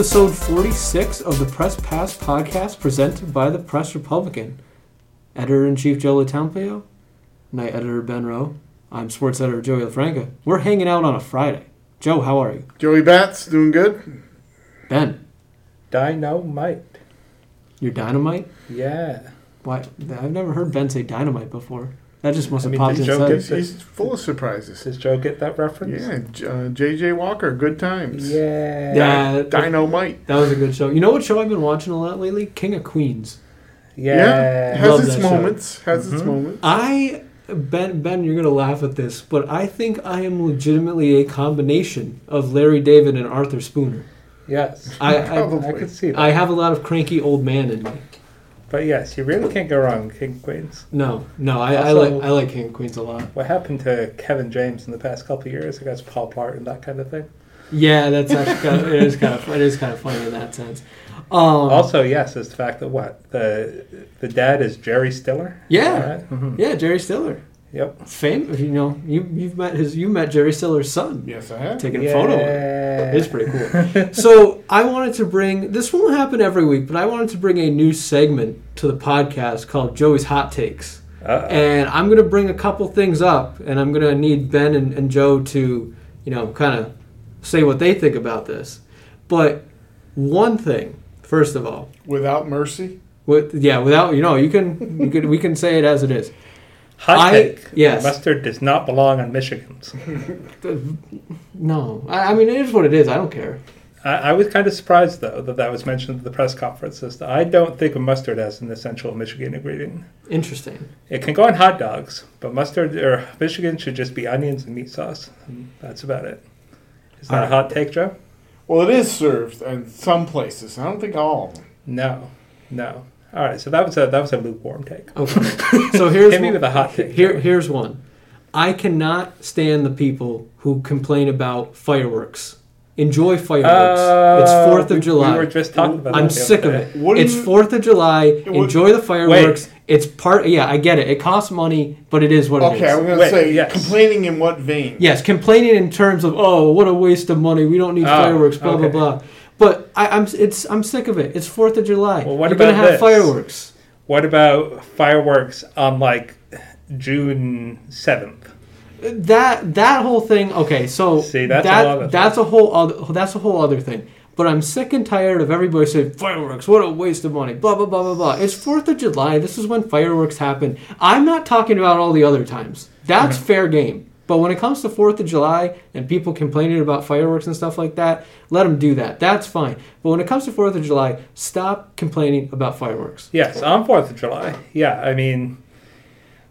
episode 46 of the Press Pass podcast presented by the Press Republican. Editor in chief Joe LoTemplio, night editor Ben Rowe. I'm sports editor Joey LaFranca. We're hanging out on a Friday. Joe, how are you? Joey Bats doing good. Ben, Dynamite. you're dynamite? Yeah. Why? I've never heard Ben say dynamite before. That just must I have mean, popped did Joe inside. get- He's, he's full of surprises. Does Joe get that reference? Yeah, J- uh, J.J. Walker, good times. Yeah. Yeah, that, Dynamite. that was a good show. You know what show I've been watching a lot lately? King of Queens. Yeah, Yeah. has Love its that show. moments. Has its Mhm. moments. I Ben Ben, you're gonna laugh at this, but I think I am legitimately a combination of Larry David and Arthur Spooner. Yes. I I, Probably. I can see that. I have a lot of cranky old man in me. But yes, you really can't go wrong with King Queens. No, no, I, I like I like King of Queens a lot. What happened to Kevin James in the past couple of years? I guess Paul Blart and that kind of thing. Yeah, that's actually kind of, it is kind of it is kind of funny in that sense. Um, also, yes, is the fact that what the the dad is Jerry Stiller. Yeah. All right? Mhm. yeah, Jerry Stiller, Yep. fame. You know, you you've met his you met Jerry Stiller's son. Yes, I have. Taking a photo. Yeah. It's pretty cool. so I wanted to bring this won't happen every week, but I wanted to bring a new segment to the podcast called Joey's Hot Takes. Uh-oh. And I'm going to bring a couple things up, and I'm going to need Ben and, and Joe to, you know, kind of say what they think about this. But one thing, first of all, Without mercy. with yeah, without you know, you can you can we can say it as it is. Hot I- take. yes. Mustard does not belong on Michigan's. No, I, I mean it is what it is. I don't care. I, I was kind of surprised though that that was mentioned at the press conferences. I don't think of mustard as an essential Michigan ingredient. Interesting. It can go on hot dogs, but mustard or Michigan should just be onions and meat sauce. And that's about it. Is that a hot take, Joe? Well, it is served in some places. I don't think all of them. No, no. All right, so that was a that was a lukewarm take. Okay. So here's Hit me one- with a hot take. Here, here's one. I cannot stand the people who complain about fireworks. Enjoy fireworks. it's Uh, Fourth we- of July. We were just talking about. I'm that sick of it. What it's Fourth of July. What- Enjoy the fireworks. It's part. Yeah, I get it. It costs money, but it is what it is. Okay, I'm going to Wait, say yes. complaining in what vein? Yes, complaining in terms of oh, what a waste of money. We don't need Oh, fireworks. Blah okay. blah blah. But I, I'm it's I'm sick of it. It's Fourth of July. Well, what You're gonna about have this? fireworks. What about fireworks on like June seventh? that that whole thing okay so See, that's a that, whole other thing. that's a whole other that's a whole other thing but i'm sick and tired of everybody saying fireworks what a waste of money blah blah blah blah blah it's fourth of july this is when fireworks happen i'm not talking about all the other times that's Mm-hmm. fair game but when it comes to fourth of july and people complaining about fireworks and stuff like that let them do that that's fine but when it comes to fourth of july stop complaining about fireworks Yes, on Fourth of July. Yeah, I mean,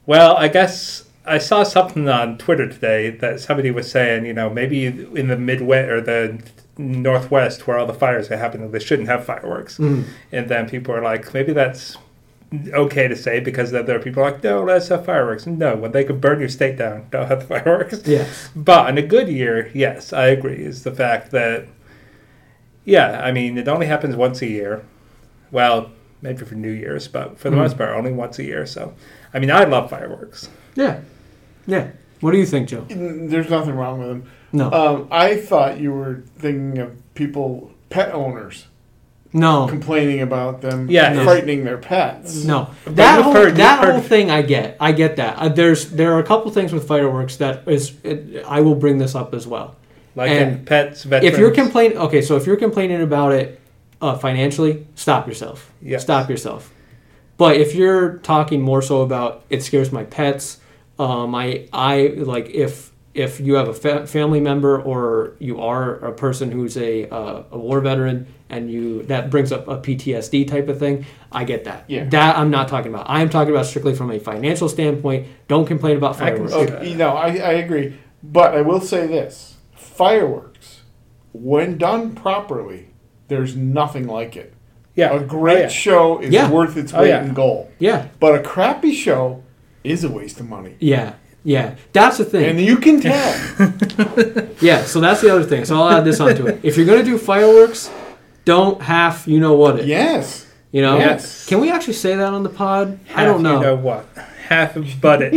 well, I guess I saw something on Twitter today that somebody was saying, you know, maybe in the Midwest or the Northwest where all the fires are happening, they shouldn't have fireworks. Mm. And then people are like, maybe that's okay to say because then there are people like, no, let's have fireworks. No, when they could burn your state down, don't have the fireworks. yes But in a good year, yes, I agree, is the fact that, yeah, I mean, it only happens once a year. Well, maybe for New Year's, but for the Mhm. most part, only once a year. So, I mean, I love fireworks. yeah yeah what do you think joe There's nothing wrong with them. no Um, I thought you were thinking of people, pet owners, no complaining about them Yeah, frightening their pets. No, But that whole heard- that whole thing I get. I get that. Uh, there's there are a couple things with fireworks that is. It, I will bring this up as well. Like And pets, veterans. If you're complaining, okay, so if you're complaining about it uh, financially, stop yourself. Yes. Stop yourself. But if you're talking more so about it scares my pets, um, I I like if if you have a fa- family member or you are a person who's a uh, a war veteran and you that brings up a PTSD type of thing, I get that. Yeah. That I'm not talking about. I am talking about strictly from a financial standpoint. Don't complain about I can fireworks. Okay, no, I, I agree. But I will say this fireworks, when done properly, there's nothing like it. yeah, A great Oh, yeah. show is Yeah. worth its Oh, weight yeah. in gold. Yeah, But a crappy show is a waste of money. yeah, yeah. That's the thing. And you can tell. Yeah, so that's the other thing. So I'll add this onto it. If you're gonna do fireworks, don't half you know what it. yes. You know? Yes. Can we actually say that on the pod? I don't know. You know what? Half but it.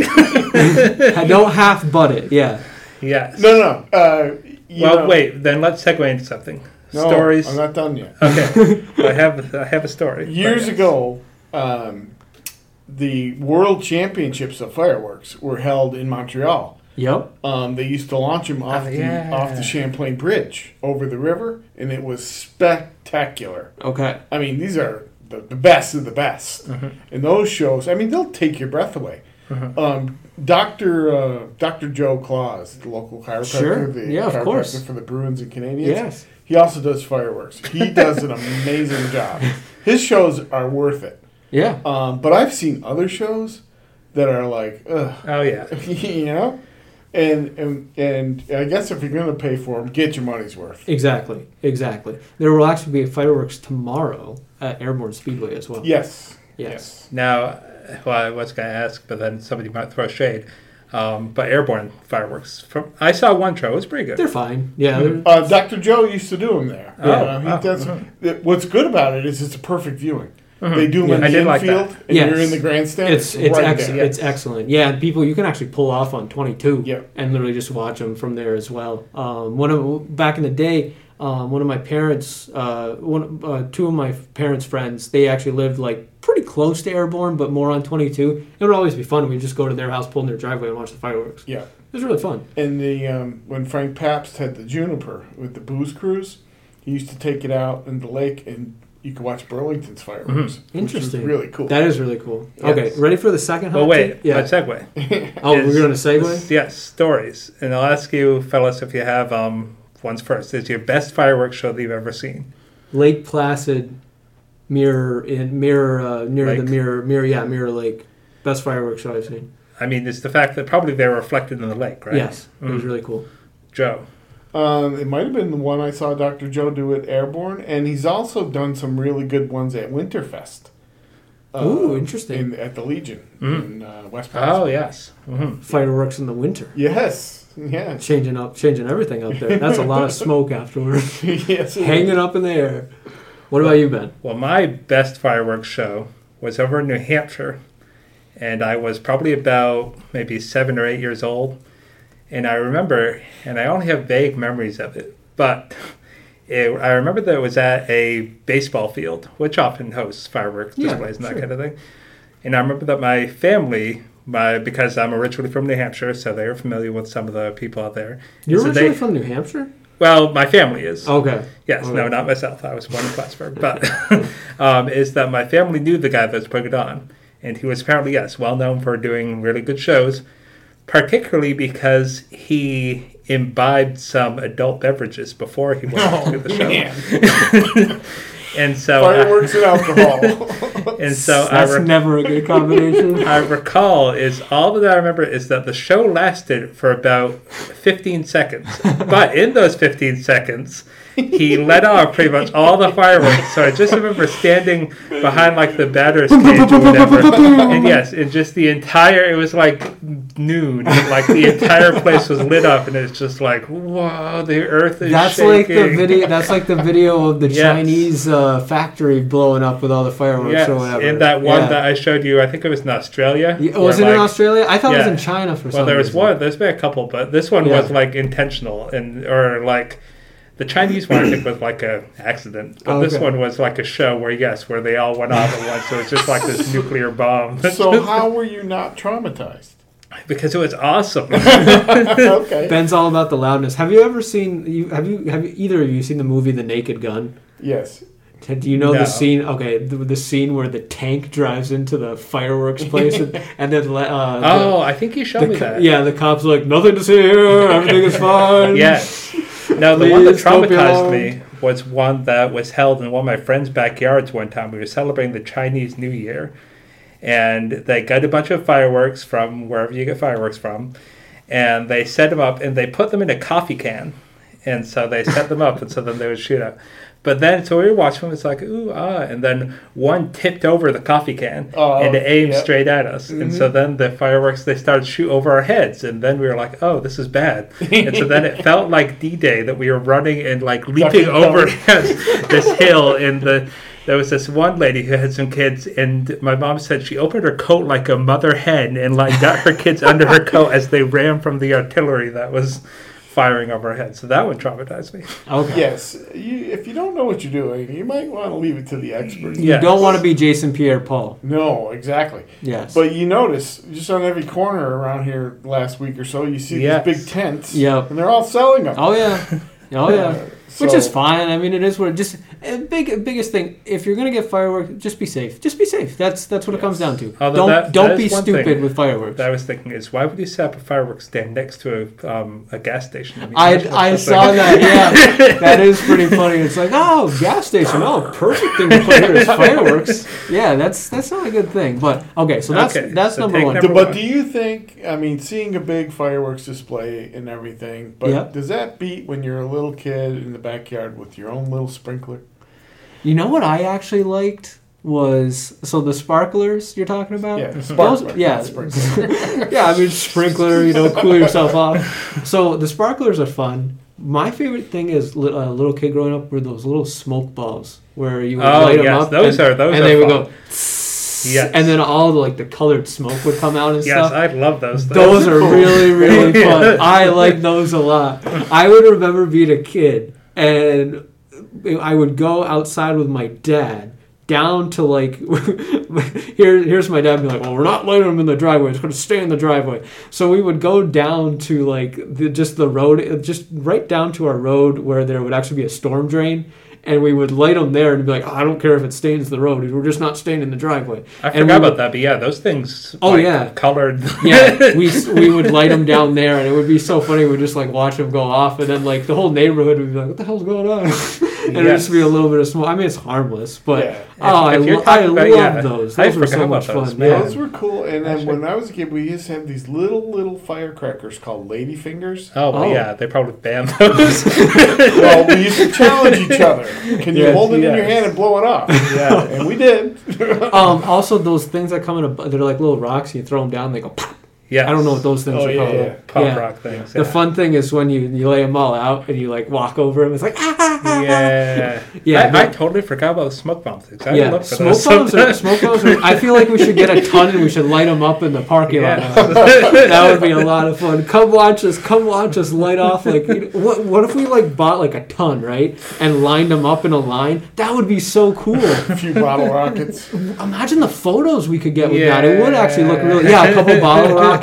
I don't half butt it. Yeah. yes. No, no. Uh, you well, know, wait. Then let's segue into something. No, stories. I'm not done yet. Okay, I have I have a story. Years But- ago, um, the World Championships of fireworks were held in Montreal. Yep. Um, they used to launch them off Oh, the yeah. off the Champlain Bridge over the river, and it was spectacular. Okay. I mean, these are the, the best of the best. Mhm. And those shows, I mean, they'll take your breath away. Mhm. Um, Doctor uh, Doctor Joe Claus, the local chiropractor, Sure. the Yeah, of course. for the Bruins and Canadiens. Yes. He also does fireworks. He does an amazing job. His shows are worth it. Yeah. Um, but I've seen other shows that are like, ugh, Oh yeah. you know, and and and I guess if you're gonna pay for them, get your money's worth. Exactly. Exactly. There will actually be fireworks tomorrow at Airborne Speedway as well. Yes. Yes. Now, well, I was going to ask, but then somebody might throw shade. Um, but airborne fireworks. From I saw one show. It was pretty good. They're fine. Yeah. Mhm. they're- Uh, Dr. Joe used to do them there. Oh, Uh, he oh, does- what's good about it is it's a perfect viewing. Mhm. They do them Yeah, in I the did like infield, that. and Yes. you're in the grandstand. It's it's right ex- there. it's excellent. Yeah, and people you can actually pull off on 22 Yep. and literally just watch them from there as well. Um, one of back in the day, um, one of my parents, uh, one uh, two of my parents' friends, they actually lived like pretty close to Airborne, but more on 22. It would always be fun. We'd just go to their house, pull in their driveway, and watch the fireworks. Yeah. It was really fun. And the um, when Frank Pabst had the Juniper with the booze cruise, he used to take it out in the lake, and you could watch Burlington's fireworks. which was Interesting. really cool. That is really cool. Yes. Okay, ready for the second? hot Well, wait. take? Yeah. A segue. oh, is- we're going to segue. Yes, stories. And I'll ask you, fellas, if you have um, ones first. Is your best fireworks show that you've ever seen? Lake Placid, Mirror in Mirror uh, near the Mirror Mirror yeah Mirror Lake, best fireworks show I've seen. I mean, it's the fact that probably they're reflected in the lake, right? Yes, it was Mm. really cool. Joe. Um, it might have been the one I saw Dr. Joe do at Airborne, and he's also done some really good ones at Winterfest. uh, Ooh, interesting. In, at the Legion Mm. in uh, West Oh, Palm. yes. hmm Fireworks in the winter, Yes, yeah, changing up, changing everything up there. That's a lot of smoke afterward, yes. hanging is. up in the air. What about you, Ben? Well, my best fireworks show was over in New Hampshire, and I was probably about maybe seven or eight years old. And I remember, and I only have vague memories of it, but it, I remember that it was at a baseball field, which often hosts fireworks Yeah, displays and that sure. kind of thing. And I remember that my family, my because I'm originally from New Hampshire, so they were familiar with some of the people out there. You're so originally they, from New Hampshire? well, my family is. Okay. Yes, no, not myself. I was born in Plattsburgh. But um, is that my family knew the guy that was putting it on. And he was apparently, yes, well known for doing really good shows, particularly because he imbibed some adult beverages before he went Oh, to the show. man. And so, I, Fireworks and alcohol. and so I, That's re- never a good combination. I recall is all that I remember is that the show lasted for about 15 seconds. But in those 15 seconds, he let off pretty much all the fireworks. So I just remember standing behind like the batter's cage or whatever. And yes, and just the entire, it was like noon. Like the entire place was lit up and it's just like, whoa, the earth is That's shaking. like the video. That's like the video of the Yes. Chinese uh, factory blowing up with all the fireworks Yes, or whatever. and that one Yeah. that I showed you, I think it was in Australia. Yeah, was it where, in Australia? I thought it was in China for some Well, there was reason. one. There's been a couple, but this one Yeah. was like intentional, and or like the Chinese one I think was like a accident, but this Okay. one was like a show where yes, where they all went off at once. So it's just like this nuclear bomb. so how were you not traumatized? because it was awesome. okay. Ben's all about the loudness. Have you ever seen? You have you have you, either of you seen the movie The Naked Gun? Yes. Do you know No. the scene? Okay, the, the scene where the tank drives into the fireworks place and, and then uh, the- oh, I think you showed the me that. yeah, the cops are like nothing to see here, everything is fine. Yes. Now the one that Please don't be traumatized me was one that was held in one of my friends' backyards one time. We were celebrating the Chinese New Year, and they got a bunch of fireworks from wherever you get fireworks from, and they set them up and they put them in a coffee can, and so they set them up and so then they would shoot out. But then, so we were watching them. It's like ooh ah, and then one tipped over the coffee can Oh, and it aimed yep. straight at us. And so then the fireworks they started to shoot over our heads, and then we were like, oh, this is bad. and so then it felt like D-Day that we were running and like leaping over yes, this hill. And the there was this one lady who had some kids, and my mom said she opened her coat like a mother hen and like got her kids under her coat as they ran from the artillery that was firing overhead. So that would traumatize me. Okay. Yes, you, if you don't know what you're doing, you might want to leave it to the experts. You Yes. don't want to be Jason Pierre Paul. No, exactly. Yes. But you notice just on every corner around here last week or so, you see Yes. these big tents. Yep. And they're all selling them. oh yeah. Oh yeah. Uh, Which is fine. I mean, it is what it just big biggest thing. If you're gonna get fireworks, just be safe. Just be safe. That's that's what it comes down to. Although don't that- don't that be stupid thing with fireworks. That I was thinking is why would you set up a fireworks stand next to a um, a gas station? mean, I, that's I saw thing. that. Yeah, that is pretty funny. It's like, oh, gas station. Oh, perfect thing to put here is fireworks. Yeah, that's that's not a good thing. But okay, so that's Okay, that's so number one. number- but one. do you think? I mean, seeing a big fireworks display and everything, but Yep. does that beat when you're a little kid in the backyard with your own little sprinkler? You know what I actually liked was so the sparklers you're talking about. Yeah, Those, sparkler, yeah, yeah. I mean sprinkler. You know, cool yourself off. So the sparklers are fun. My favorite thing is a uh, little kid growing up were those little smoke balls where you would Oh, light them up. those and, are- those and are they would go. Yes. And then all the like the colored smoke would come out and Yes, stuff. Yes, I love those. Things. Those are really, really Yeah. fun. I like those a lot. I would remember being a kid and I would go outside with my dad down to like here here's my dad be like well we're not lighting them in the driveway it's going to stay in the driveway so we would go down to like the, just the road just right down to our road where there would actually be a storm drain and we would light them there and be like oh, I don't care if it stains the road we're just not staying in the driveway I And forgot would- about that, but yeah, those things. Oh, like, yeah. colored. yeah, we we would light them down there, and it would be so funny. We'd just like watch them go off, and then like the whole neighborhood would be like, "What the hell's going on?" and it'd just be a little bit of smoke. I mean, it's harmless, but Yeah. oh, If- if I, lo- I talking love yeah, those. I Those were so much those, fun. man. Those were cool. And then when I was a kid, we used to have these little little firecrackers called lady fingers. Oh, well, Oh. yeah, they probably banned those. well, we used to challenge each other. Can you Yes, hold it in your hand and blow it off? yeah. And we did. Um, also, those things that come in a, they're like little rocks. You throw them down, they go. Pop. Yeah. I don't know what those things Oh, are yeah, called. yeah. Pop Yeah. rock things. The fun thing is when you you lay them all out and you like walk over them. It's like ah, ah, ah, ah. Yeah. Yeah, I, I but- totally forgot about the smoke bomb things. I yeah, look for smoke those bombs. Are, sometimes. smoke bombs. Are, I feel like we should get a ton and we should light them up in the parking lot. Yeah. that would be a lot of fun. Come watch us. Come watch us light off. Like, you know, what? What if we like bought like a ton, right, and lined them up in a line? That would be so cool. a few bottle rockets. Imagine the photos we could get with that. It would actually look really. Yeah. Yeah, a couple bottle rockets,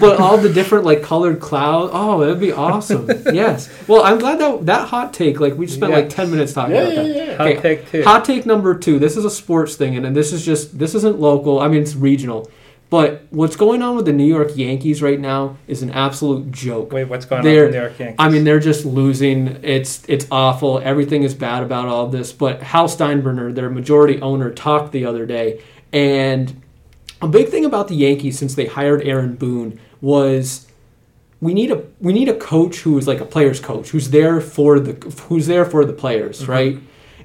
but all the different like colored clouds. Oh, that'd be awesome. Yes. Well, I'm glad that that hot take. Like we spent like ten minutes talking Yeah, about yeah, that. yeah. Hot Okay, take two. Hot take number two. This is a sports thing, and, and this is just this isn't local. I mean, it's regional. But what's going on with the New York Yankees right now is an absolute joke. Wait, what's going They're- on in New York Yankees? I mean, they're just losing. It's it's awful. Everything is bad about all this. But Hal Steinbrenner, their majority owner, talked the other day, and a big thing about the Yankees since they hired Aaron Boone was we need a we need a coach who is like a player's coach who's there for the who's there for the players, mm-hmm. right?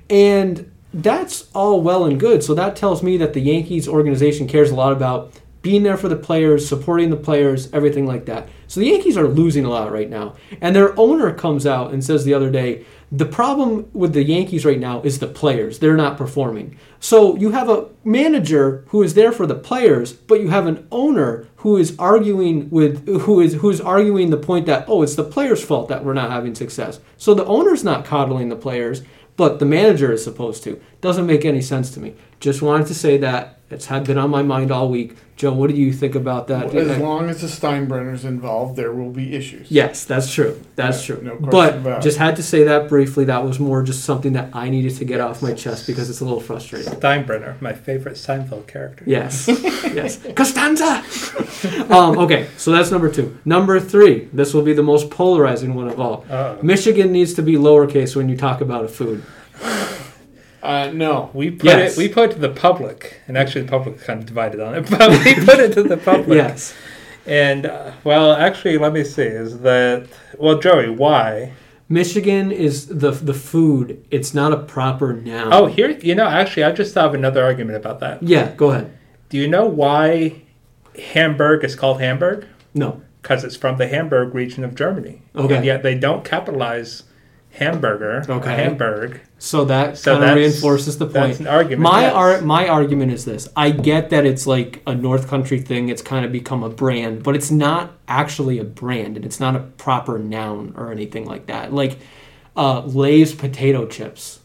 And that's all well and good. So that tells me that the Yankees organization cares a lot about being there for the players, supporting the players, everything like that. So the Yankees are losing a lot right now. And their owner comes out and says the other day, the problem with the Yankees right now is the players. They're not performing. So you have a manager who is there for the players, but you have an owner who is arguing with who is who is arguing the point that oh, it's the players' fault that we're not having success. So the owner's not coddling the players, but the manager is supposed to. Doesn't make any sense to me. Just wanted to say that. It's had been on my mind all week. Joe, what do you think about that? As long as the Steinbrenner's involved, there will be issues. Yes, that's true. That's Yeah, true. no question but about it. just had to say that briefly. That was more just something that I needed to get off my chest because it's a little frustrating. Steinbrenner, my favorite Seinfeld character. Yes, yes. Costanza. um, okay, so that's number two. Number three. This will be the most polarizing one of all. Oh. Michigan needs to be lowercase when you talk about a food. Uh, no. We put Yes. it. We put it to the public, and actually, the public kind of divided on it. But we put it to the public. Yes. And uh, well, actually, let me see. Is that well, Joey? Why? Michigan is the the food. It's not a proper noun. Oh, here. You know, actually, I just have another argument about that. yeah. Go ahead. Do you know why Hamburg is called Hamburg? No. Because it's from the Hamburg region of Germany. Okay. And yet they don't capitalize hamburger, Okay. Hamburg. So that So kind of reinforces the That's point. an argument. My yes. ar- my argument is this: I get that it's like a North Country thing; it's kind of become a brand, but it's not actually a brand, and it's not a proper noun or anything like that. Like uh, Lay's potato chips.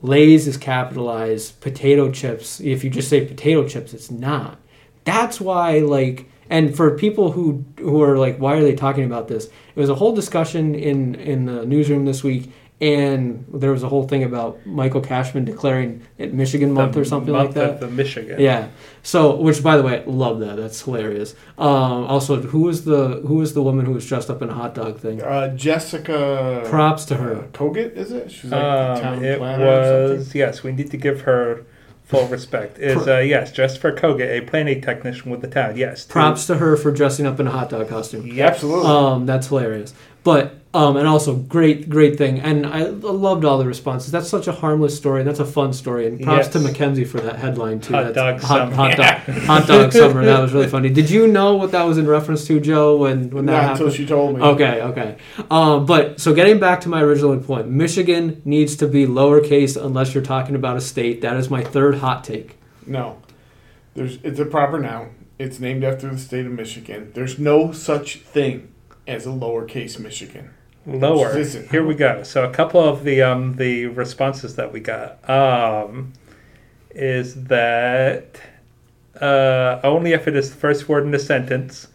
Lay's is capitalized. Potato chips. If you just say potato chips, it's not. That's why, like, and for people who who are like, why are they talking about this? It was a whole discussion in in the newsroom this week, and there was a whole thing about Michael Cashman declaring it Michigan month The or something month like that. Of the Michigan. Yeah. So, which by the way, love that. That's hilarious. Um, also, who was the who was the woman who was dressed up in a hot dog thing? Uh, Jessica. Props to uh, her. Kogut, is it? She's like Um, town it planner or something. was yes. We need to give her full respect. Is uh, yes, just for Koga, a planning technician with the town. Yes. Props to her for dressing up in a hot dog costume. Yes. Absolutely. Um, that's hilarious. But um, and also great, great thing. And I loved all the responses. That's such a harmless story. That's a fun story. And props Yes. to Mackenzie for that headline too. Hot That's dog hot, summer. hot dog, hot dog summer. That was really funny. Did you know what that was in reference to, Joe? When when that Not happened? until she told me. Okay, okay. Um, but so getting back to my original point, Michigan needs to be lowercase unless you're talking about a state. That is my third hot take. No. There's it's a proper noun. It's named after the state of Michigan. There's no such thing as a lowercase Michigan. Lower. Here we go. So a couple of the um the responses that we got um is that uh, only if it is the first word in a sentence.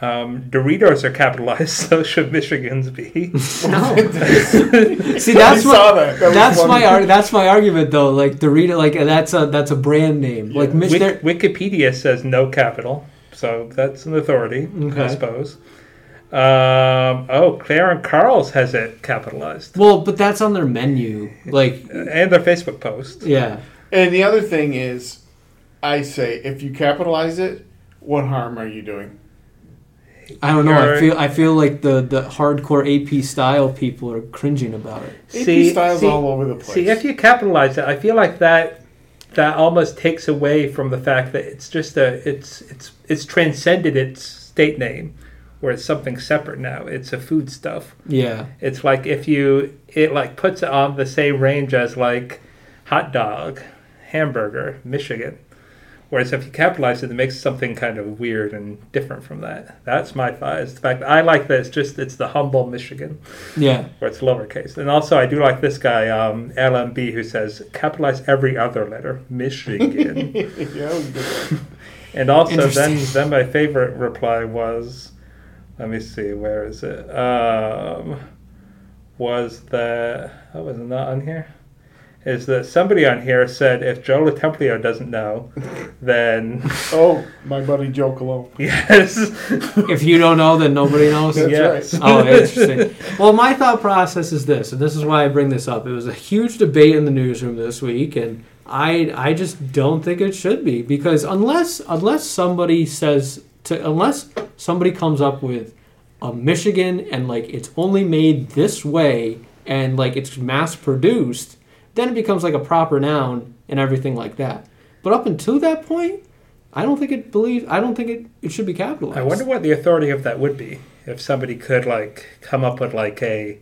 Um, Doritos are capitalized, so should Michigan's be. No. See, that's saw my that. That that's my ar- that's my argument though. Like Dorito, like that's a that's a brand name. Like Mich- Wik- Wikipedia says no capital, so that's an authority, I suppose. Um, oh, Clare and Carl's has it capitalized, well, but that's on their menu. Like, and their Facebook post. yeah, And the other thing is, I say, if you capitalize it, what harm are you doing? I don't know. I You're- feel I feel like the the hardcore AP style people are cringing about it. AP See- styles see- all over the place. See, if you capitalize it, I feel like that that almost takes away from the fact that it's just a it's it's it's transcended its state name, where it's something separate now. It's a food stuff. Yeah, It's like if you it like puts it on the same range as like hot dog, hamburger, Michigan. Whereas if you capitalize it, it makes something kind of weird and different from that. That's my thought. Is the fact that I like that it's just it's the humble Michigan yeah. where it's lowercase. And also, I do like this guy, um, LMB, who says capitalize every other letter, Michigan. yeah, that was a good and also, then then my favorite reply was, let me see, where is it? Um, was that oh, was it not on here? Is that somebody on here said if Joe LoTemplio doesn't know, then Oh, my buddy Joe Cologne. yes, If you don't know, then nobody knows. That's yes. right. oh, interesting. Well, my thought process is this, and this is why I bring this up. It was a huge debate in the newsroom this week, and I I just don't think it should be because unless unless somebody says to unless somebody comes up with a Michigan and like it's only made this way and like it's mass produced, then it becomes like a proper noun and everything like that. But up until that point, I don't think it believe I don't think it, it should be capitalized. I wonder what the authority of that would be. If somebody could like come up with like a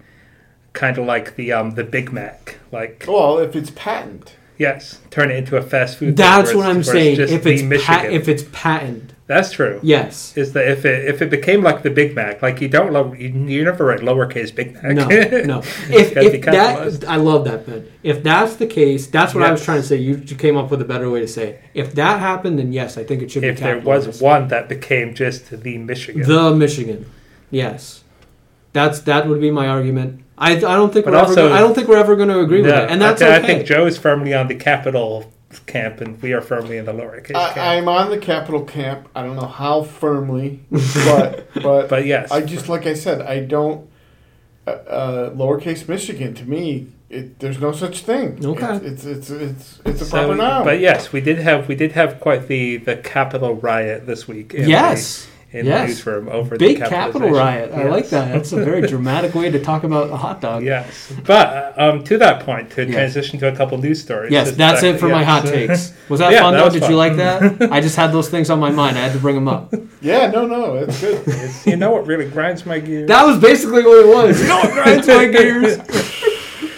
kind of like the um the Big Mac, like Well, if it's patent. yes, turn it into a fast food. That's where what I'm saying. If it's Michigan, pat, if it's patent, that's true. yes. Is that if it if it became like the Big Mac, like you don't low, you, you never write lowercase Big Mac. No, no. If, if that, I love that, Ben. If that's the case, that's what I was trying to say. You, you came up with a better way to say it. If that happened, then yes, I think it should be. if be there was one that became just the Michigan, the Michigan, yes, that's that would be my argument. I, I don't think But we're ever also- gonna, I don't think we're ever going to agree with No, it, and that's I, thi- okay. I think Joe is firmly on the capital camp, and we are firmly in the lowercase camp. I, I'm on the capital camp. I don't know how firmly, but but but yes, I just like I said, I don't. Uh, uh, lowercase Michigan to me, it, there's no such thing. Okay. it's it's it's it's, it's a So- proper noun. But yes, we did have we did have quite the the capital riot this week. In yes, the, in yes. the newsroom over big the capital capitalization. riot. I like that. That's a very dramatic way to talk about a hot dog. Yes, but um, to that point, to Yes. transition to a couple news stories. Yes, that's that- it for my hot takes. Was that Yeah, fun that though? Did fun. you like that? I just had those things on my mind. I had to bring them up. yeah, no, no, it's good. It's- you know what really grinds my gears? That was basically what it was. You know what grinds my gears?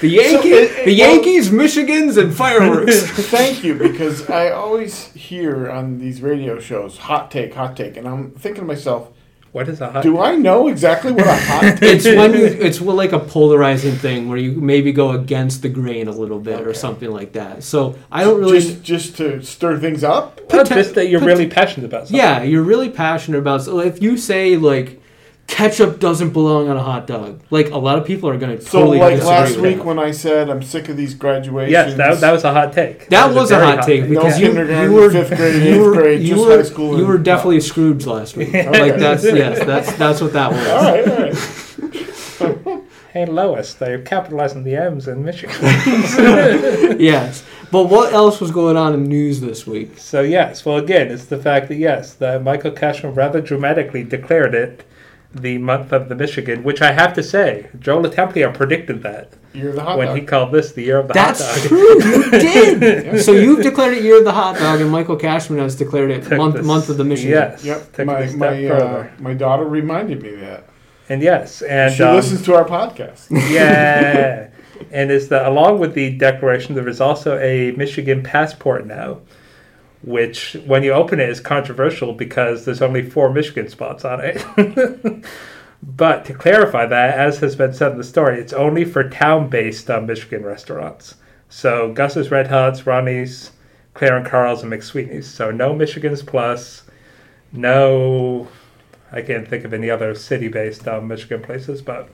The Yankees, it- the well- Yankees, Michigans, and fireworks. Thank you, because I always hear on these radio shows hot take, hot take, and I'm thinking to myself, What is a hot? do I know exactly what a hot take? it's when you, it's like a polarizing thing where you maybe go against the grain a little bit or something like that. So I don't really. just just to stir things up. Well, Poten- just that you're pot- really passionate about something. Yeah, you're really passionate about. So if you say like ketchup doesn't belong on a hot dog, like a lot of people are going to So, totally like disagree last week that. when I said I'm sick of these graduations. Yes, that, that was a hot take. That was a hot take No because you, you were fifth grade, you eighth were, grade, you were, high school You were definitely a Scrooge last week. like that's yes, that's that's what that was. all right, all right. Hey, Lois, they're capitalizing the M's in Michigan. yes, but what else was going on in the news this week? so, yes, well, again, it's the fact that, yes, that Michael Cashman rather dramatically declared it the month of the Michigan, which I have to say, Joe LoTemplio predicted that You're the hot when dog. he called this the year of the That's hot dog. That's true. You did. so you've declared it year of the hot dog, and Michael Cashman has declared it Took month this- month of the Michigan. Yes, Yep, my my uh, my daughter reminded me of that. And yes, and she um, listens to our podcast. yeah. and is that along with the declaration, there is also a Michigan passport now, which when you open it is controversial because there's only four Michigan spots on it. but to clarify that, as has been said in the story, it's only for town-based uh, Michigan restaurants. So Gus's Red Hots, Ronnie's, Clare and Carl's, and McSweeney's. So no Michigan's Plus, no I can't think of any other city-based um, Michigan places, but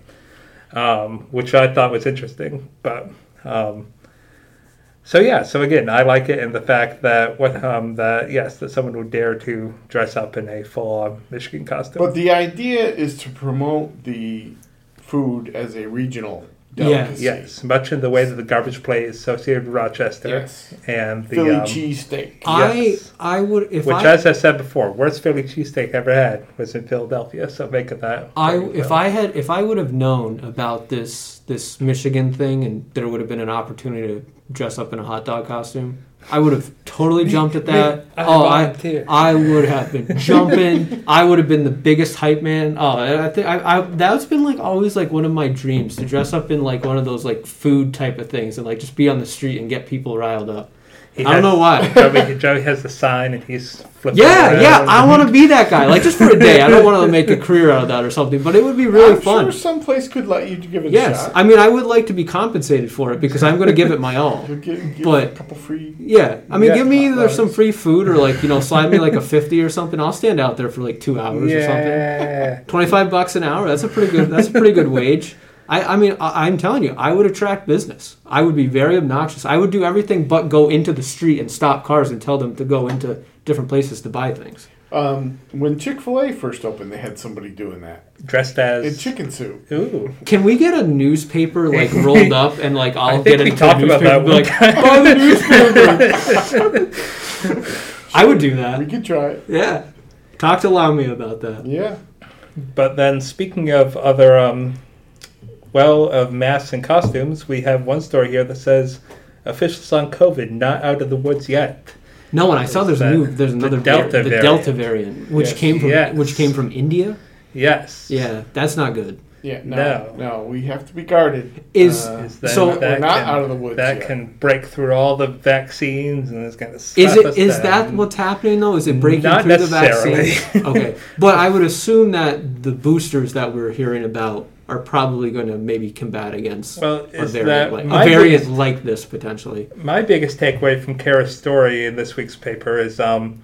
um, which I thought was interesting. But um, so yeah, so again, I like it in the fact that what um, that yes, that someone would dare to dress up in a full-on Michigan costume. But the idea is to promote the food as a regional delicacy. yes, much in the way that the garbage plate is associated with Rochester Yes. and the Philly um, cheesesteak. I Yes. I would if which, I as I said before, worst Philly cheesesteak I ever had was in Philadelphia. So make it that. I there if go. I had if I would have known about this this Michigan thing and there would have been an opportunity to dress up in a hot dog costume, I would have totally jumped at that. I oh, I. I would have been jumping. I would have been the biggest hype man. Oh, I think I, I that's been like always like one of my dreams to dress up in like one of those like food type of things and like just be on the street and get people riled up. He I don't know why. Joey, Joey has the sign and he's flipping. Yeah, around. yeah, I want to be that guy. Like just for a day. I don't want to make a career out of that or something, but it would be really I'm fun. sure some place could let you give it a shot. Yes. I mean I would like to be compensated for it because I'm going to give it my all. You'll give, give But- a couple free. Yeah, I mean, Yeah, give me uh, either dogs. some free food or like you know, slide me like a fifty or something. I'll stand out there for like two hours or something. Yeah. Twenty five bucks an hour. That's a pretty good. That's a pretty good wage. I, I mean, I, I'm telling you, I would attract business. I would be very obnoxious. I would do everything but go into the street and stop cars and tell them to go into different places to buy things. Um, when Chick Fil A first opened, they had somebody doing that Dressed in as. chicken soup. Ooh. Can we get a newspaper like rolled up and like I'll think get we into talked a about that and be one like, buy the newspaper. I would do that. We could try it. Yeah. Talk to Lamy about that. Yeah. But then, speaking of other, um, well, of masks and costumes, we have one story here that says officials on COVID not out of the woods yet. No, and I saw there's a new there's another Delta var- the variant. Delta variant, which Yes. came from Yes. which came from India. Yes. Yeah, that's not good. Yeah. No. No. No. we have to be guarded. Is Uh, Is that, So- we're not can, out of the woods That yet. can break through all the vaccines and it's going to. is it is that what's happening though? Is it breaking Not through the necessarily. vaccine? okay, but I would assume that the boosters that we're hearing about are probably going to maybe combat against Well, a variant, that like, a variant biggest- like this potentially. My biggest takeaway from Kara's story in this week's paper is um,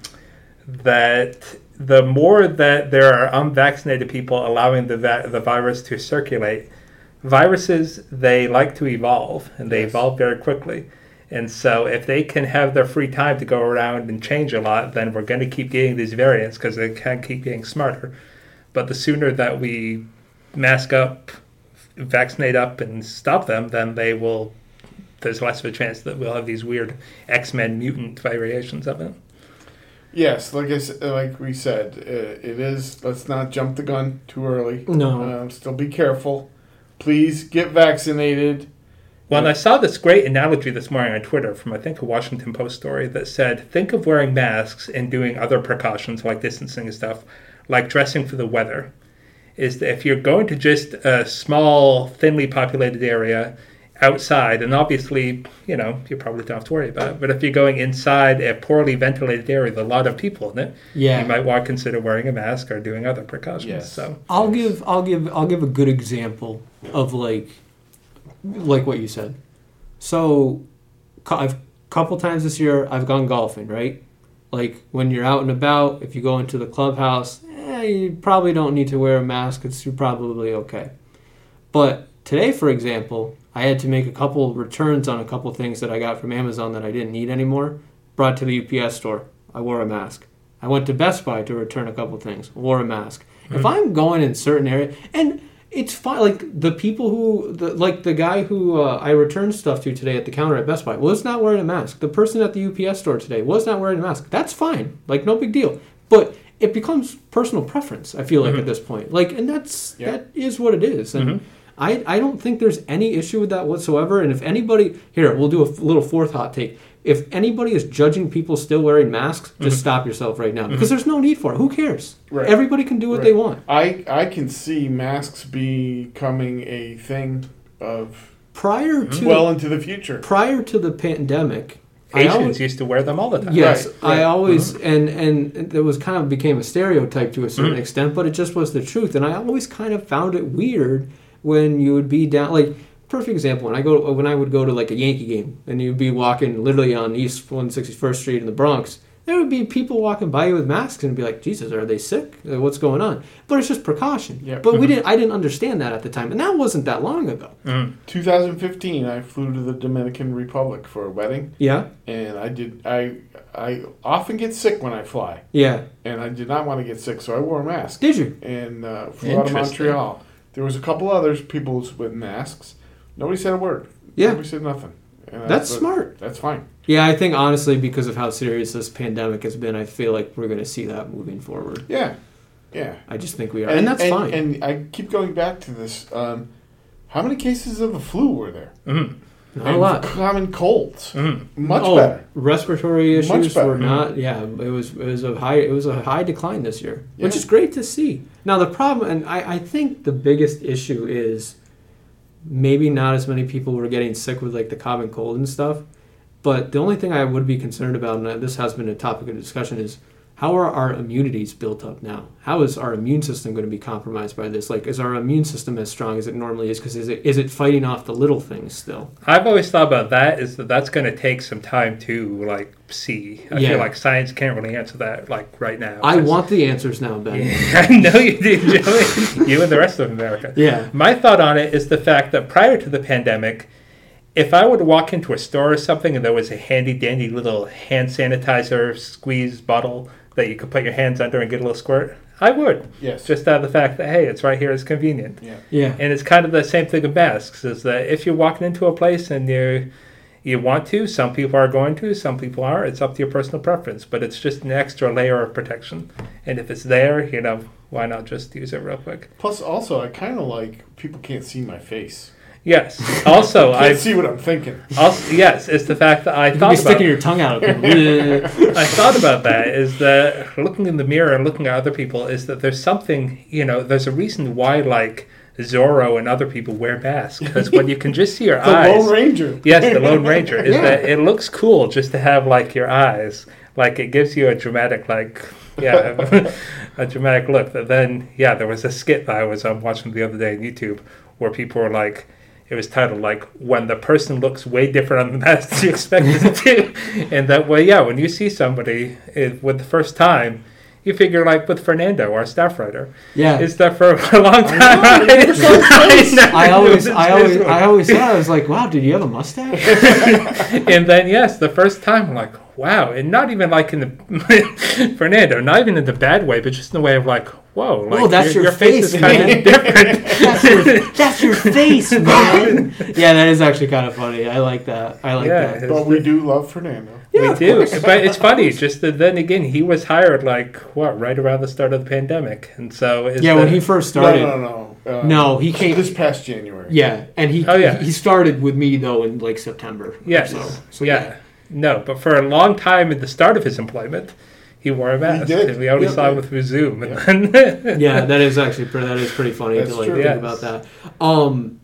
that the more that there are unvaccinated people allowing the va- the virus to circulate, viruses they like to evolve and they Yes. evolve very quickly. And so, if they can have their free time to go around and change a lot, then we're going to keep getting these variants because they can keep getting smarter. But the sooner that we mask up, vaccinate up, and stop them, then they will. There's less of a chance that we'll have these weird X Men mutant variations of it. Yes, like I s- like we said, uh, it is. Let's not jump the gun too early. No. Um, still be careful. Please get vaccinated. Well, and I saw this great analogy this morning on Twitter from I think a Washington Post story that said, think of wearing masks and doing other precautions like distancing and stuff, like dressing for the weather. Is that if you're going to just a small, thinly populated area, outside, and obviously, you know, you probably don't have to worry about it. But if you're going inside a poorly ventilated area with a lot of people in it, Yeah. you might want to consider wearing a mask or doing other precautions. Yes. So, I'll give I'll give I'll give a good example of like like what you said. So I've couple times this year I've gone golfing, right? Like when you're out and about, if you go into the clubhouse, you probably don't need to wear a mask. It's probably okay. But today, for example, I had to make a couple returns on a couple things that I got from Amazon that I didn't need anymore. Brought to the UPS store. I wore a mask. I went to Best Buy to return a couple things. Wore a mask. If I'm going in certain areas, and it's fine. Like the people who, the, like the guy who uh, I returned stuff to today at the counter at Best Buy was not wearing a mask. The person at the UPS store today was not wearing a mask. That's fine. Like no big deal. But it becomes personal preference. I feel like at mm-hmm. this point, like, and that's Yeah. that is what it is. And mm-hmm. I I don't think there's any issue with that whatsoever. And if anybody here, we'll do a little fourth hot take. If anybody is judging people still wearing masks, just mm-hmm. stop yourself right now because there's no need for it. Who cares? Right. Everybody can do what Right. they want. I I can see masks becoming a thing of Prior to well into the future. prior to the pandemic, Asians always, used to wear them all the time. yes, Right, I right. always and and it was kind of became a stereotype to a certain Mhm. extent, but it just was the truth. And I always kind of found it weird when you would be down like perfect example when I go when I would go to like a Yankee game and you'd be walking literally on East 161st Street in the Bronx. There would be people walking by you with masks and be like, "Jesus, are they sick? Uh, What's going on?" But it's just precaution. Yeah. But we didn't. I didn't understand that at the time, and that wasn't that long ago. Mm. 2015, I flew to the Dominican Republic for a wedding, Yeah, and I did. I I often get sick when I fly, yeah. and I did not want to get sick, so I wore a mask. Did you? And uh, flew out of Montreal. There was a couple others people with masks. Nobody said a word. Yeah. Nobody said nothing. And That's but smart. That's fine. Yeah, I think honestly, because of how serious this pandemic has been, I feel like we're going to see that moving forward. Yeah. Yeah. I just think we are, and, that's and, fine. And I keep going back to this. Um, how many cases of the flu were there? Mm. Not a lot. Common colds. Mm. Much oh, better. Respiratory Much issues better. were not. Yeah, it was it was a high it was a high decline this year, which is great to see. Now the problem, and I, I think the biggest issue is maybe not as many people were getting sick with like the common cold and stuff. But the only thing I would be concerned about, and this has been a topic of discussion, is how are our immunities built up now? How is our immune system going to be compromised by this? Like, is our immune system as strong as it normally is? Because is it is it fighting off the little things still? I've always thought about that is that that's going to take some time to like see. I Yeah. feel like science can't really answer that like right now. I want the answers now, Ben. I know you do, Joey. you and the rest of America. Yeah. My thought on it is the fact that prior to the pandemic, if I were to walk into a store or something and there was a handy dandy little hand sanitizer squeeze bottle that you could put your hands under and get a little squirt, I would. Yes. Just out of the fact that, hey, it's right here, it's convenient. yeah. Yeah. And it's kind of the same thing with masks, is that if you're walking into a place and you you want to, some people are going to, some people are, it's up to your personal preference. But it's just an extra layer of protection. And if it's there, you know, why not just use it real quick? Plus, also, I kind of like people can't see my face. Yes. Also, Can't I see what I'm thinking. also yes, it's the fact that I You could be thought about sticking your tongue out. I thought about that is that looking in the mirror and looking at other people is that there's something you know there's a reason why like Zorro and other people wear masks because when you can just see your The eyes. Lone Ranger. Yes, the Lone Ranger is Yeah. that it looks cool just to have like your eyes, like it gives you a dramatic like yeah a dramatic look. But then yeah, there was a skit that I was um, watching the other day on YouTube where people were like. It was titled like when the person looks way different on the mask you expected them to, and that way, yeah, when you see somebody it, with the first time, you figure like with Fernando, our staff writer, yeah. is that for a long time. I saw his I always, I always. I always thought I was like, wow, did you have a mustache? and then yes, the first time I'm like, wow, and not even like in the Fernando, not even in the bad way, but just in the way of like, whoa, like Whoa, that's your face, face, is kind man. of different. That's your, that's your face, man. Yeah, that is actually kind of funny. I like that. I like Yeah, that. But we do love Fernando. Yeah, we of do, course. but it's funny. Just that then again, he was hired like what right around the start of the pandemic, and so is Yeah, the- when he first started. No, no, no. Uh, No, he came- this past January. Yeah, and he Oh, yeah. he started with me though in like September. or yes, So, so yeah. no, but for a long time at the start of his employment, he wore a mask. did. and we only Yeah. saw him with through Zoom, Yeah. then yeah, that is actually pretty, that is pretty funny That's to like true. think Yes. about that. Um,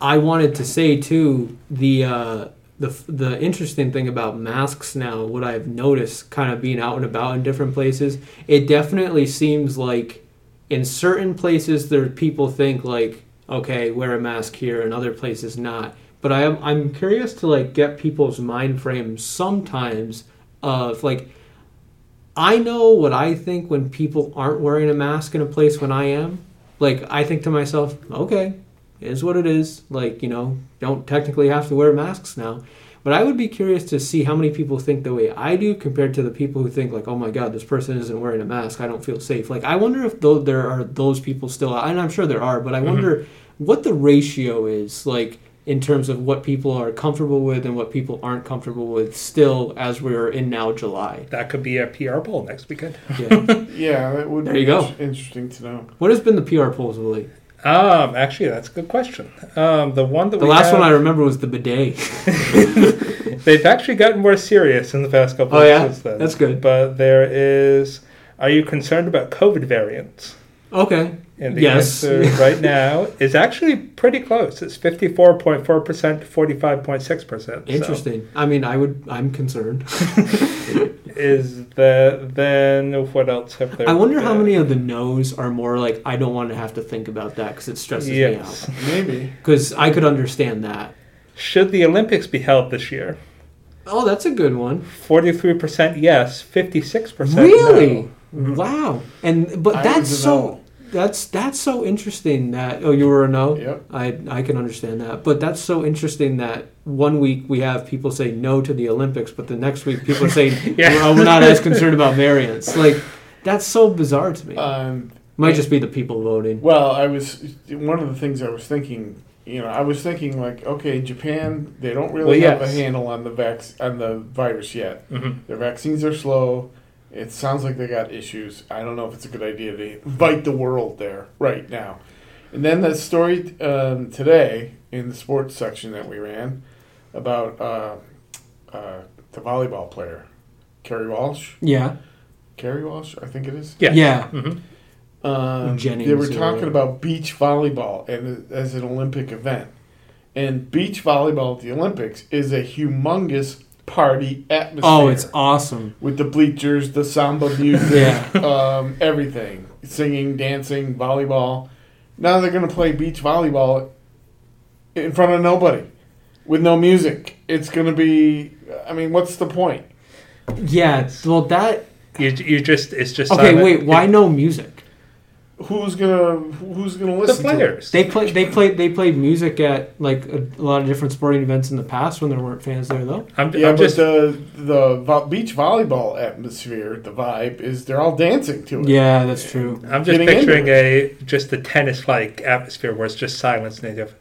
I wanted to say too the uh, the the interesting thing about masks now, what I've noticed, kind of being out and about in different places, it definitely seems like in certain places there people think like, okay, wear a mask here, and other places not. But I am I'm curious to like get people's mind frames sometimes of like. I know what I think when people aren't wearing a mask in a place when I am. Like I think to myself, okay, is what it is. Like, you know, don't technically have to wear masks now. But I would be curious to see how many people think the way I do compared to the people who think like, oh my god, this person isn't wearing a mask. I don't feel safe. Like, I wonder if though there are those people still, and I'm sure there are, but I mm-hmm. wonder what the ratio is like in terms of what people are comfortable with and what people aren't comfortable with still as we're in now July. That could be a PR poll next weekend. Yeah. Yeah, that would There be you go. interesting to know. what has been the PR polls lately? Um, actually, that's a good question. Um, the one that The we last have, one I remember was the bidet. they've actually gotten more serious in the past couple Oh, of yeah? then. That's good. But there is, are you concerned about COVID variants? Okay. And the Yes. answer right now is actually pretty close. It's 54.4% to 45.6%. Interesting. I mean, I would. I'm concerned. Is that then what else have there I wonder how many of the no's are more like I don't want to have to think about that because it stresses Yes. me out. Maybe. Because I could understand that. Should the Olympics be held this year? Oh, that's a good one. 43% yes, 56% Really? no. Wow. And but I that's was a so. That's that's so interesting that oh you were a no. Yep. I I can understand that, but that's so interesting that one week we have people say no to the Olympics, but the next week people are saying Yeah. well, we're not as concerned about variants. Like that's so bizarre to me. Um, Might just be the people voting. well, I was one of the things I was thinking. You know, I was thinking like, okay, Japan, they don't really Well, have a handle on the vac- on the virus yet. Mhm. Their vaccines are slow. It sounds like they got issues. I don't know if it's a good idea to invite the world there right now. And then the story um, today in the sports section that we ran about uh, uh, the volleyball player, Kerri Walsh. Yeah. Kerri Walsh, I think it is. Yeah. Yeah. Mhm. Um, Jennings they were talking whatever. about beach volleyball and as an Olympic event. And beach volleyball at the Olympics is a humongous party atmosphere. Oh, it's awesome. with the bleachers, the samba music, Yeah. um, everything, singing, dancing, volleyball. Now they're gonna play beach volleyball in front of nobody, with no music. It's gonna be. I mean, what's the point? Yeah. Well, that. You, you just, it's just Okay, silent. wait. Why no music? Who's gonna Who's gonna The listen? to it? players. They play. They played. They played music at like a, a lot of different sporting events in the past when there weren't fans there, though. I'm, Yeah, I'm but just, the the beach volleyball atmosphere, the vibe is they're all dancing to it. Yeah, that's true. I'm just getting picturing a just a tennis-like atmosphere where it's just silence native.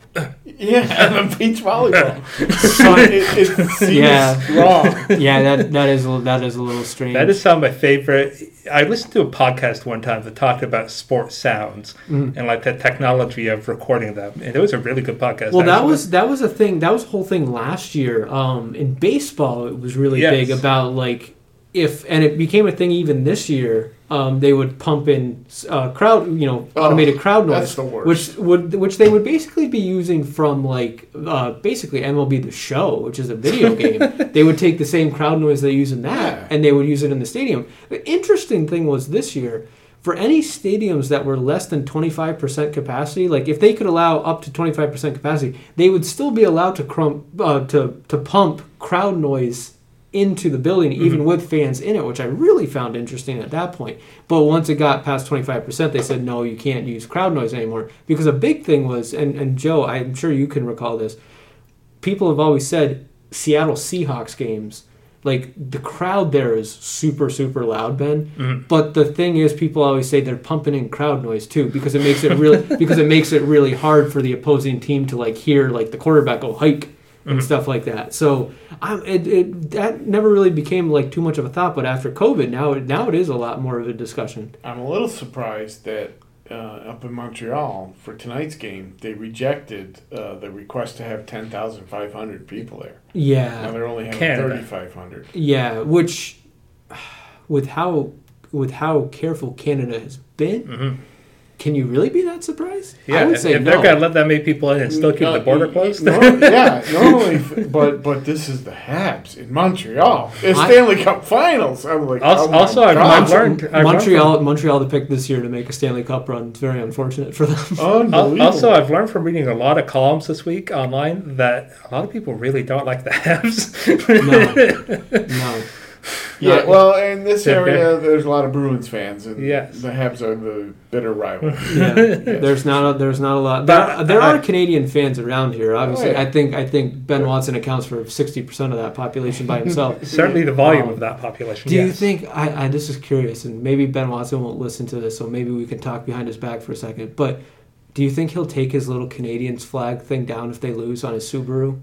Yeah, beach volleyball. so it, it seems Yeah. wrong. Yeah, that that is a, that is a little strange. That is some of my favorite. I listened to a podcast one time that talked about sports sounds Mhm. and like the technology of recording them, and it was a really good podcast. Well, that was that was a thing. That was a whole thing last year. Um, in baseball, it was really Yes. big about like if, and it became a thing even this year. Um, they would pump in uh, crowd, you know, Oh, automated crowd noise, that's the worst. which would which they would basically be using from like uh, basically MLB the Show, which is a video game. they would take the same crowd noise they use in that, Yeah. and they would use it in the stadium. The interesting thing was this year for any stadiums that were less than 25% capacity, like if they could allow up to 25% capacity, they would still be allowed to crump, uh, to to pump crowd noise into the building even with fans in it, which I really found interesting at that point. But once it got past 25%, they said no, you can't use crowd noise anymore because a big thing was and and Joe, I'm sure you can recall this. People have always said Seattle Seahawks games like the crowd there is super super loud ben Mhm. but the thing is people always say they're pumping in crowd noise too because it makes it really because it makes it really hard for the opposing team to like hear like the quarterback go hike and Mhm. stuff like that so I, it, it that never really became like too much of a thought but after covid now it now it is a lot more of a discussion I'm a little surprised that uh, up in Montreal for tonight's game they rejected uh, the request to have ten thousand five hundred people there. Yeah. Now they're only having Canada. thirty five hundred. yeah which with how with how careful canada has been Mhm. Can you really be that surprised? Yeah, I would if, say if no. they're going to let that many people in and still keep the border closed. No, yeah, normally, but but this is the Habs in Montreal. It's I- Stanley Cup Finals. I'm like, Also- oh also, I've- I've learned- I've learned Montreal, Montreal to pick this year to make a Stanley Cup run. It's very unfortunate for them. Al- Unbelievable. Also, I've learned from reading a lot of columns this week online that a lot of people really don't like the Habs. no, no. Yeah, not- well, in this They're area, there's a lot of Bruins fans, and Yes. the Habs are the bitter rival. Yeah, there's not a, there's not a lot. But There, there are I- Canadian fans around here. Obviously, Oh, yeah. I think I think Ben Watson accounts for sixty percent of that population by himself. Certainly, the volume Um, of that population. Do you think I, I this is curious, and maybe Ben Watson won't listen to this, so maybe we can talk behind his back for a second. But do you think he'll take his little Canadiens flag thing down if they lose on his Subaru?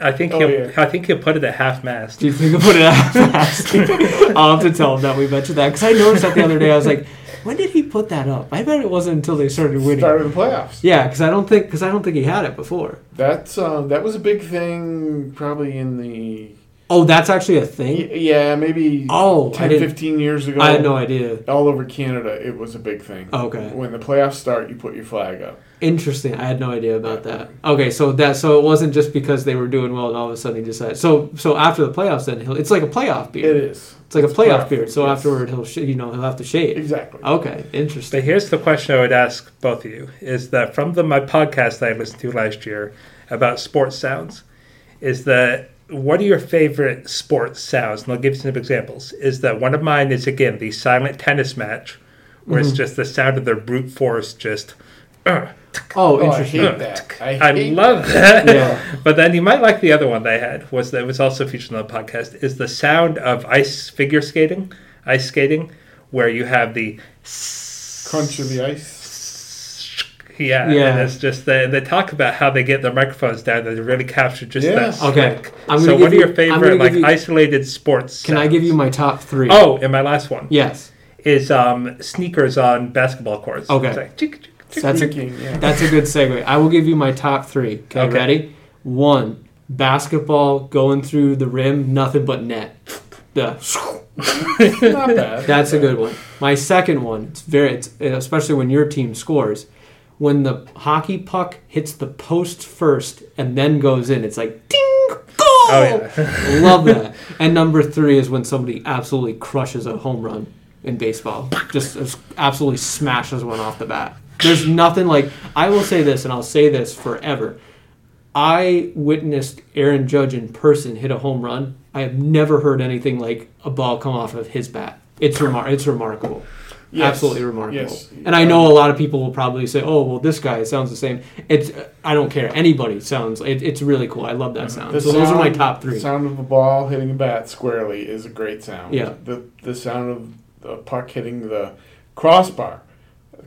I think Oh, he'll. yeah. I think he'll put it at half mast. Do you think he'll put it out fast? I'll have to tell him that we mentioned that because I noticed that the other day. I was like, when did he put that up? I bet it wasn't until they started winning. Start of the playoffs. Yeah, because I don't think because I don't think he had it before. That's um, that was a big thing, probably in the Oh, that's actually a thing. yeah maybe Oh, 10, 15 years ago. I had no idea. All over Canada, it was a big thing. Oh, okay. When the playoffs start, you put your flag up. Interesting. I had no idea about that. Okay, so that so it wasn't just because they were doing well and all of a sudden he decided. So so after the playoffs, then he'll. It's like a playoff beard. It is. It's like a playoff playoff, beard. So yes. afterward, he'll sh- you know he'll have to shave. exactly. Okay, interesting. But here's the question I would ask both of you: Is that from the my podcast that I listened to last year about sports sounds? Is that what are your favorite sports sounds? And I'll give you some examples. Is that one of mine is again the silent tennis match, where it's Mhm. just the sound of their brute force just. uh, Oh, Oh, I interesting. hate that. I, I hate love that. that. Yeah. But then you might like the other one they had was that was also featured on the podcast is the sound of ice figure skating, ice skating, where you have the Crunch of the ice. Yeah, Yeah. and it's just they, they talk about how they get their microphones down that they really capture just Yeah. that. Okay. I'm so what are your you- I'm gonna favorite give like you- isolated sports? Can I give you my top three? Oh, and my last one yes. is um, sneakers on basketball courts. Okay. It's like, chick, chick, chick. That's a Creaking, yeah. that's a good segue. I will give you my top three. Okay, Okay. ready? One, basketball going through the rim, nothing but net. The Not bad. That's a good one. My second one, it's very, it's, especially when your team scores, when the hockey puck hits the post first and then goes in, it's like ding, goal. Oh yeah. Love that. And number three is when somebody absolutely crushes a home run in baseball, just, just absolutely smashes one off the bat. There's nothing like. I will say this, and I'll say this forever. I witnessed Aaron Judge in person hit a home run. I have never heard anything like a ball come off of his bat. It's remar- It's remarkable. Yes. Absolutely remarkable. Yes. And I know a lot of people will probably say, "Oh, well, this guy sounds the same." It's I don't care. Anybody sounds. It, it's really cool. I love that sound. The so those are my sound- top The three. sound of a ball hitting a bat squarely is a great sound. Yeah. The the sound of the puck hitting the crossbar.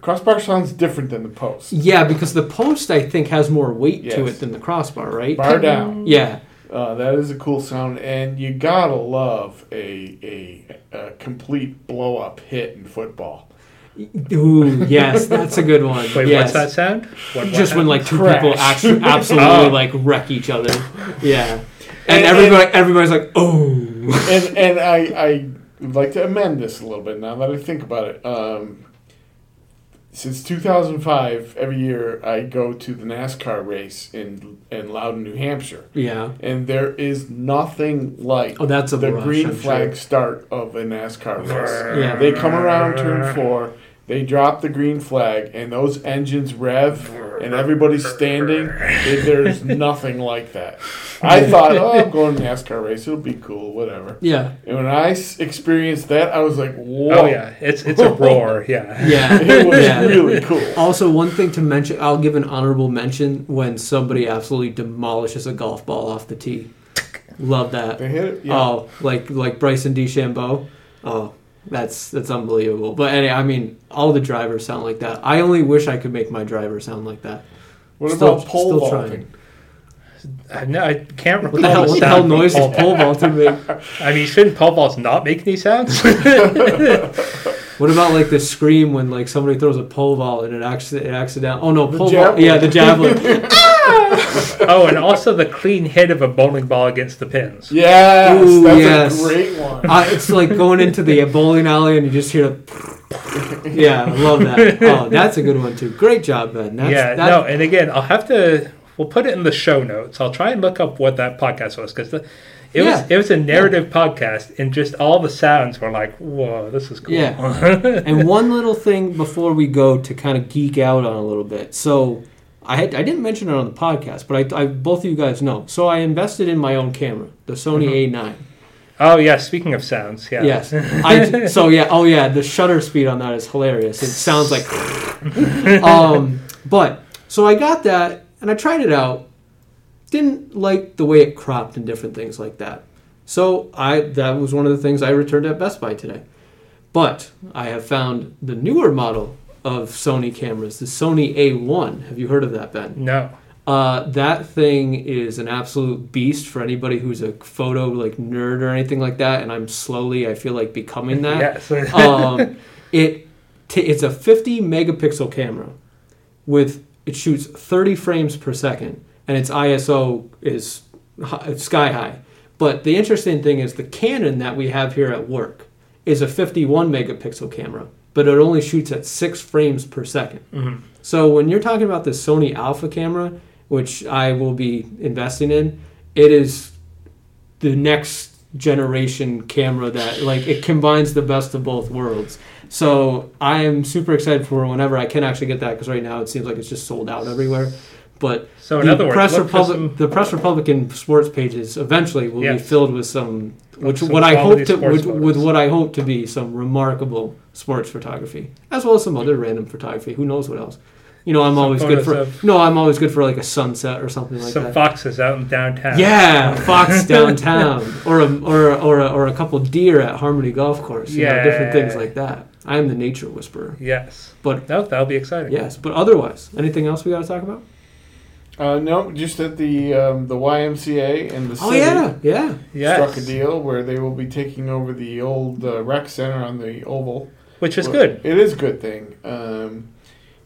Crossbar sounds different than the post. Yeah, because the post I think has more weight to it than the crossbar, right? Bar down. Yeah. Uh, that is a cool sound, and you gotta love a a, a complete blow up hit in football. Ooh, yes, that's a good one. Wait, yes. what's that sound? What, what Just when like two Crash. people actually absolutely Oh. like wreck each other. Yeah. And- And, everybody everybody's like, "Oh." and and I I would like to amend this a little bit now that I think about it. Um, since 2005, every year I go to the NASCAR race in in Loudon, New Hampshire, Yeah. and there is nothing like Oh, that's a the rush, green I'm flag sure. start of a NASCAR race. Yeah. They come around turn four, they drop the green flag, and those engines rev, and everybody's standing. It- there's nothing like that. I thought, oh, I'm going to NASCAR race. It'll be cool, whatever. Yeah. And when I experienced that, I was like, oh, whoa. Oh yeah, it's it's a roar. Yeah. Yeah. It was yeah. really cool. Also, one thing to mention, I'll give an honorable mention when somebody absolutely demolishes a golf ball off the tee. Love that. They hit it. Yeah. Oh, like like Bryson DeChambeau. Oh, that's that's unbelievable. But anyway, I mean, all the drivers sound like that. I only wish I could make my driver sound like that. what still- about pole still vaulting? trying. I, no, I can't recall What the hell? What the hell noise pole does pole vaulting make? I mean, shouldn't pole vaults not make any sounds? What about like the scream when like somebody throws a pole vault and it accident it accident? Oh no, pole vault. Yeah, the javelin. Ah! oh, and also the clean hit of a bowling ball against the pins. Yes, Ooh, that's yes. a great one. uh, it's like going into the bowling alley and you just hear. Yeah, I love that. Oh, that's a good one too. Great job, Ben. That's, yeah, that, no, and again, I'll have to. We'll put it in the show notes. I'll try and look up what that podcast was because the. it Yeah. was it was a narrative podcast, and just all the sounds were like, "Whoa, this is cool." Yeah. and one little thing before we go to kind of geek out on a little bit. So I had I didn't mention it on the podcast, but I, I both of you guys know. So I invested in my own camera, the Sony A9. oh yeah. Speaking of sounds, yeah. Yes. I so yeah. Oh yeah. The shutter speed on that is hilarious. It sounds like. um, but so I got that and I tried it out. Didn't like the way it cropped and different things like that. So I that was one of the things I returned at Best Buy today. But I have found the newer model of Sony cameras, the Sony A1. Have you heard of that, Ben? No. Uh, that thing is an absolute beast for anybody who's a photo like nerd or anything like that. And I'm slowly, I feel like becoming that. Yes. um, it t- it's a 50 megapixel camera with it shoots 30 frames per second, and its ISO is hi- sky high. But the interesting thing is the Canon that we have here at work is a 51 megapixel camera, but it only shoots at six frames per second. Mhm. So when you're talking about the Sony Alpha camera, which I will be investing in, it is the next generation camera that like it combines the best of both worlds. So I am super excited for whenever I can actually get that because right now it seems like it's just sold out everywhere. But So in the other words, press Republic, some- the press Republican sports pages eventually will be filled with some, which what I hope to with, with what I hope to be some remarkable sports photography, as well as some other random photography. Who knows what else? You know, I'm Some always good for of- no, I'm always good for like a sunset or something like some that. Some foxes out in downtown. Yeah, fox downtown, or a or a, or a, or a couple deer at Harmony Golf Course. You know, different things like that. I am the nature whisperer. Yes. But- no, that'll be exciting. Yes, but otherwise, anything else we got to talk about? Uh, no, just that the um, the YMCA and the Oh city yeah, yeah. Yes. struck a deal where they will be taking over the old uh, rec center on the oval. Which is Well, good. It is a good thing. Um,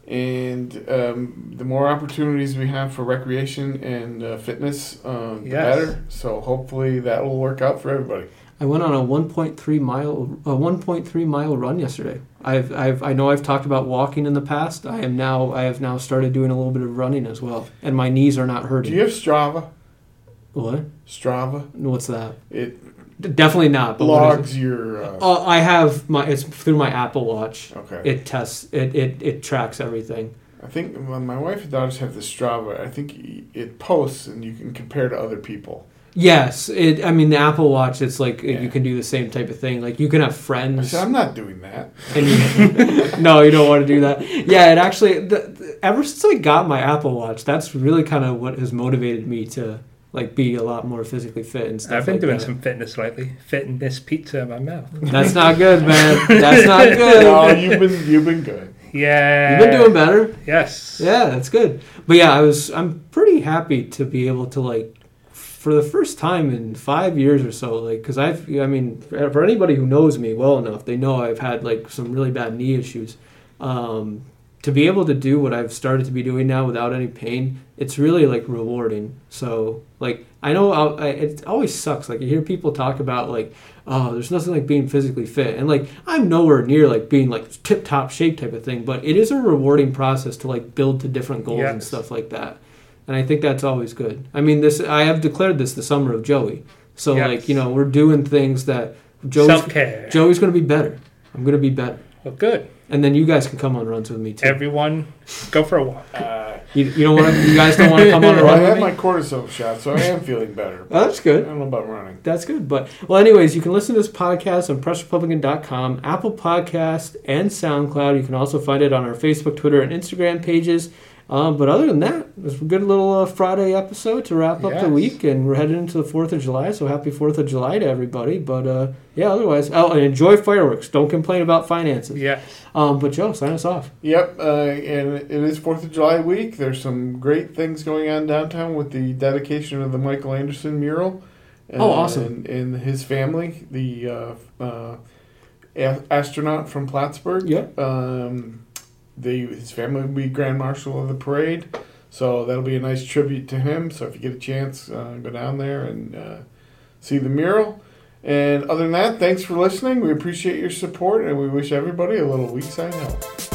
and um, the more opportunities we have for recreation and uh, fitness, um, the Yes. better. So hopefully that will work out for everybody. I went on a 1.3 mile a 1.3 mile run yesterday. I've, I've I know I've talked about walking in the past. I am now I have now started doing a little bit of running as well, and my knees are not hurting. Do you have Strava? what? Strava. What's that? It Definitely not. But what is it? logs your. Uh, Oh, I have my. It's through my Apple Watch. okay. It tests. It it, it tracks everything. I think my wife and daughters have the Strava. I think it posts and you can compare to other people. Yes. It. I mean, the Apple Watch. It's like Yeah. you can do the same type of thing. Like you can have friends. said, I'm not doing that. And you, no, you don't want to do that. Yeah, it actually. The, the- ever since I got my Apple Watch, that's really kind of what has motivated me to like be a lot more physically fit and stuff. I've been like doing that. some fitness lately. Fitness pizza in my mouth. That's not good, man. That's not good. no, you've been you've been good. Yeah. You've been doing better. Yes. Yeah, that's good. But yeah, I was I'm pretty happy to be able to like for the first time in 5 years or so like cuz I've I mean for anybody who knows me well enough, they know I've had like some really bad knee issues. Um to be able to do what I've started to be doing now without any pain, it's really like rewarding. So like I know I'll, it always sucks. Like you hear people talk about like, oh, there's nothing like being physically fit, and like I'm nowhere near like being like tip top shape type of thing. But it is a rewarding process to like build to different goals and stuff like that. And I think that's always good. I mean, this I have declared this the summer of Joey. So Yes. like you know we're doing things that Joey's Self care. Joey's going to be better. I'm going to be better. Well, good. And then you guys can come on runs with me too. Everyone, go for a walk. Uh, You, you don't want to. You guys don't want to come on a run. I run had me. my cortisone shot, so I am feeling better. Oh, that's good. I don't know about running. That's good. But well, anyways, you can listen to this podcast on PressRepublican.com, Apple Podcast, and SoundCloud. You can also find it on our Facebook, Twitter, and Instagram pages. Um, but other than that, it was a good little uh, Friday episode to wrap up the week, and we're headed into the Fourth of July. So happy Fourth of July to everybody! But uh, yeah, otherwise, oh, and enjoy fireworks. Don't complain about finances. Yes. Um, but Joe, sign us off. Yep, uh, and it is Fourth of July week. There's some great things going on downtown with the dedication of the Michael Anderson mural. uh, Oh, awesome. And, and his family, the uh, uh, a- astronaut from Plattsburgh. Yep. Um, the his family will be Grand Marshal of the parade, so that'll be a nice tribute to him. So if you get a chance, uh, go down there and uh, see the mural. And other than that, thanks for listening. We appreciate your support and we wish everybody a little week side help.